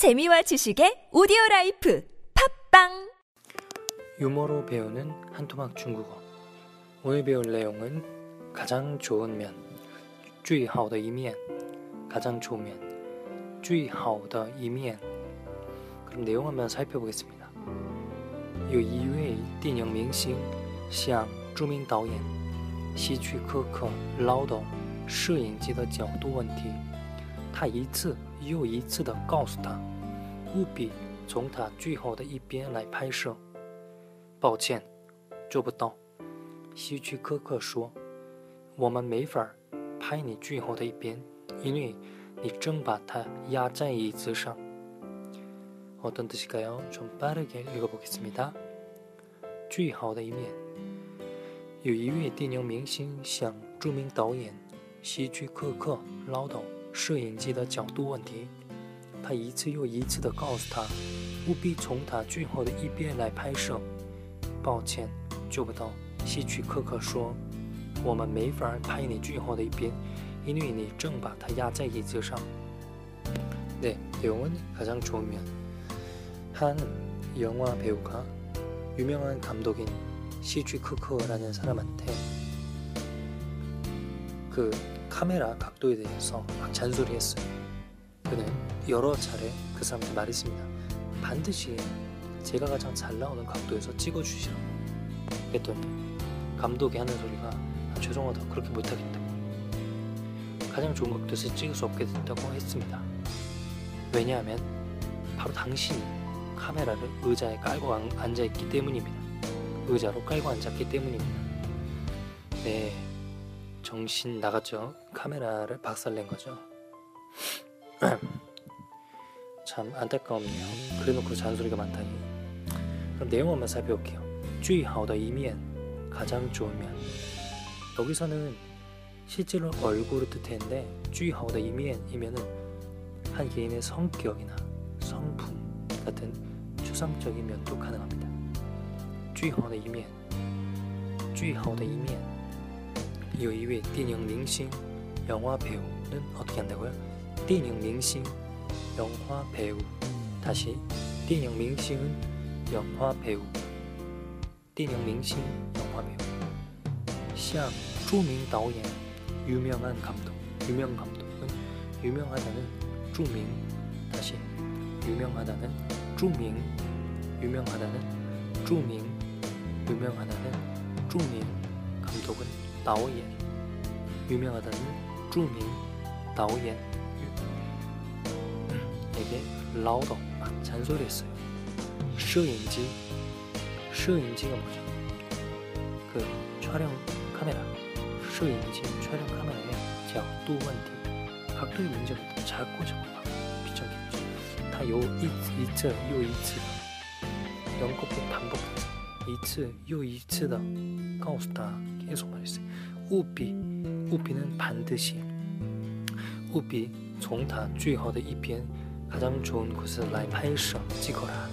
재미와 지식의 오디오 라이프 팝빵 유머로 배우는 한토막 중국어. 오늘 배울 내용은 가장 좋은 면, 最好的一面, 가장 좋은 면, 最好的一面. 그럼 내용 한번 살펴보겠습니다. 有一位电影明星向著名导演希区柯克唠叨摄影机的角度问题，他一次 又一次地告诉他，务必从他最好的一边来拍摄。抱歉，做不到。希区柯克说：“我们没法拍你最后的一边，因为你正把它压在椅子上。”어떤뜻일까요좀빠르게읽어보겠습니다最好的一面，有一位电影明星向著名导演希区柯克唠叨 摄影机的角度问题。他一次又一次地告诉他，务必从他最后的一边来拍摄。抱歉，做不到。希区柯克说：“我们没法拍你最后的一边，因为你正把它压在椅子上。”네내용은가장좋으면한영화배우가유명한감독인시취크크라는사람한테그 카메라 각도에 대해서 막 잔소리했어요 그는 여러 차례 그 사람한테 말했습니다 반드시 제가 가장 잘 나오는 각도에서 찍어주시라고 그랬더니 감독이 하는 소리가 아, 죄송하다 그렇게 못하겠다고 가장 좋은 각도에서 찍을 수 없게 됐다고 했습니다. 왜냐하면 바로 당신이 카메라를 의자에 깔고 앉아있기 때문입니다. 의자로 깔고 앉았기 때문입니다. 네, 정신 나갔죠. 카메라를 박살낸 거죠. 참 안타까웠네요. 그래놓고 잔소리가 많다니. 그럼 내용만 살펴볼게요. 주의하오더 이면 가장 좋으면 여기서는 실제로 얼굴을 뜻했는데 주의하오더 이면이면은 한 개인의 성격이나 성품 같은 추상적인 면도 가능합니다. 주의하오더 이면 주의하오더 이면 有一位电影明星 영화 배우는 어떻게 한다고요? 电影明星 영화 배우 다시 电影明星은 영화 배우 电影明星 영화배우 像著名导演 유명한 감독 유명 감독은 유명하다는 著名 다시 유명하다는 著名 유명하다는 著名 유명하다는 著名 감독은 导演 유명하다는 著名 导演 에게 라우더 잔소리했어요 摄影机 摄影机가 뭐죠? 그 촬영 카메라 摄影机 촬영 카메라의 각도問題 각도의 문제가 자꾸 자꾸 막 비춰겠죠 다요 이츠 요 이츠다 연kop을 반복해서 이츠 요 이츠다 가우스다 계속 말했어요 우비 우비는 반드시 우비 从他最好的一边 가장 좋은 곳을 来拍摄 찍어라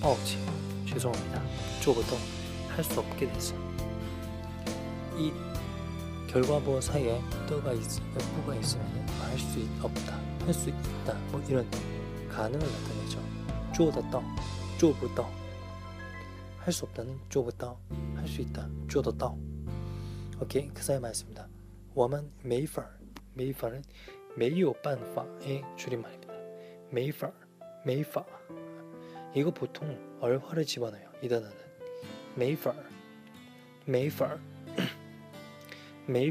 抱歉 죄송합니다. 쪼부도 할 수 없게 됐어. 이 결과보 사이에 떠가 있, 뿌가 있으면 할 수 없다, 할 수 있다, 뭐 이런 가능을 나타내죠. 쪼더 떠, 쪼부더. 할 수 없다는 쪼부더, 할 수 있다, 쪼더 떠. 오케이, 그 사이 말했습니다. 我们没法,没法는 没有办法의 줄임말입니다. 没法,没法. 이거 보통 얼화를 집어넣어요. 이 단어는 没法没法没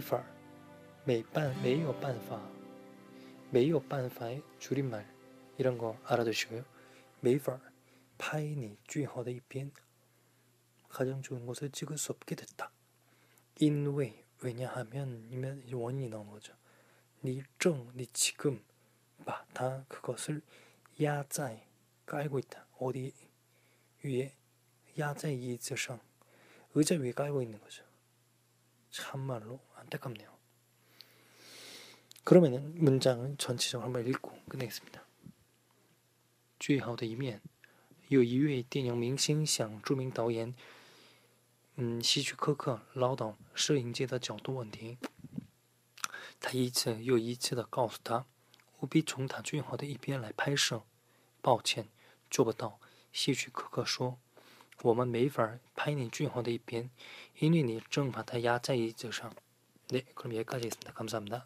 有办法没有办法의 줄임말 이런 거 알아두시고요. 没法 파인이 最好的一边 가장 좋은 곳을 찍을 수 없게 됐다. 因为 왜냐하면 이면 원인이 나오는 거죠. 你正你 지금 다 그것을 야자에 깔고 있다. 어디 위에 야자 이즈상 의자 위에 깔고 있는 거죠. 참말로 안타깝네요. 그러면은 문장을 전체적으로 한번 읽고 끝내겠습니다. 最好的一面有一位电影明星向著名导演 嗯希区柯克唠叨摄影界的角度问题，他一次又一次地告诉他，务必从他最好的一边来拍摄。 抱歉，做不到。希区柯克说：“我们没法拍你俊浩的一边，因为你正把他压在椅子上。”네그럼여기까지있습니다감사합니다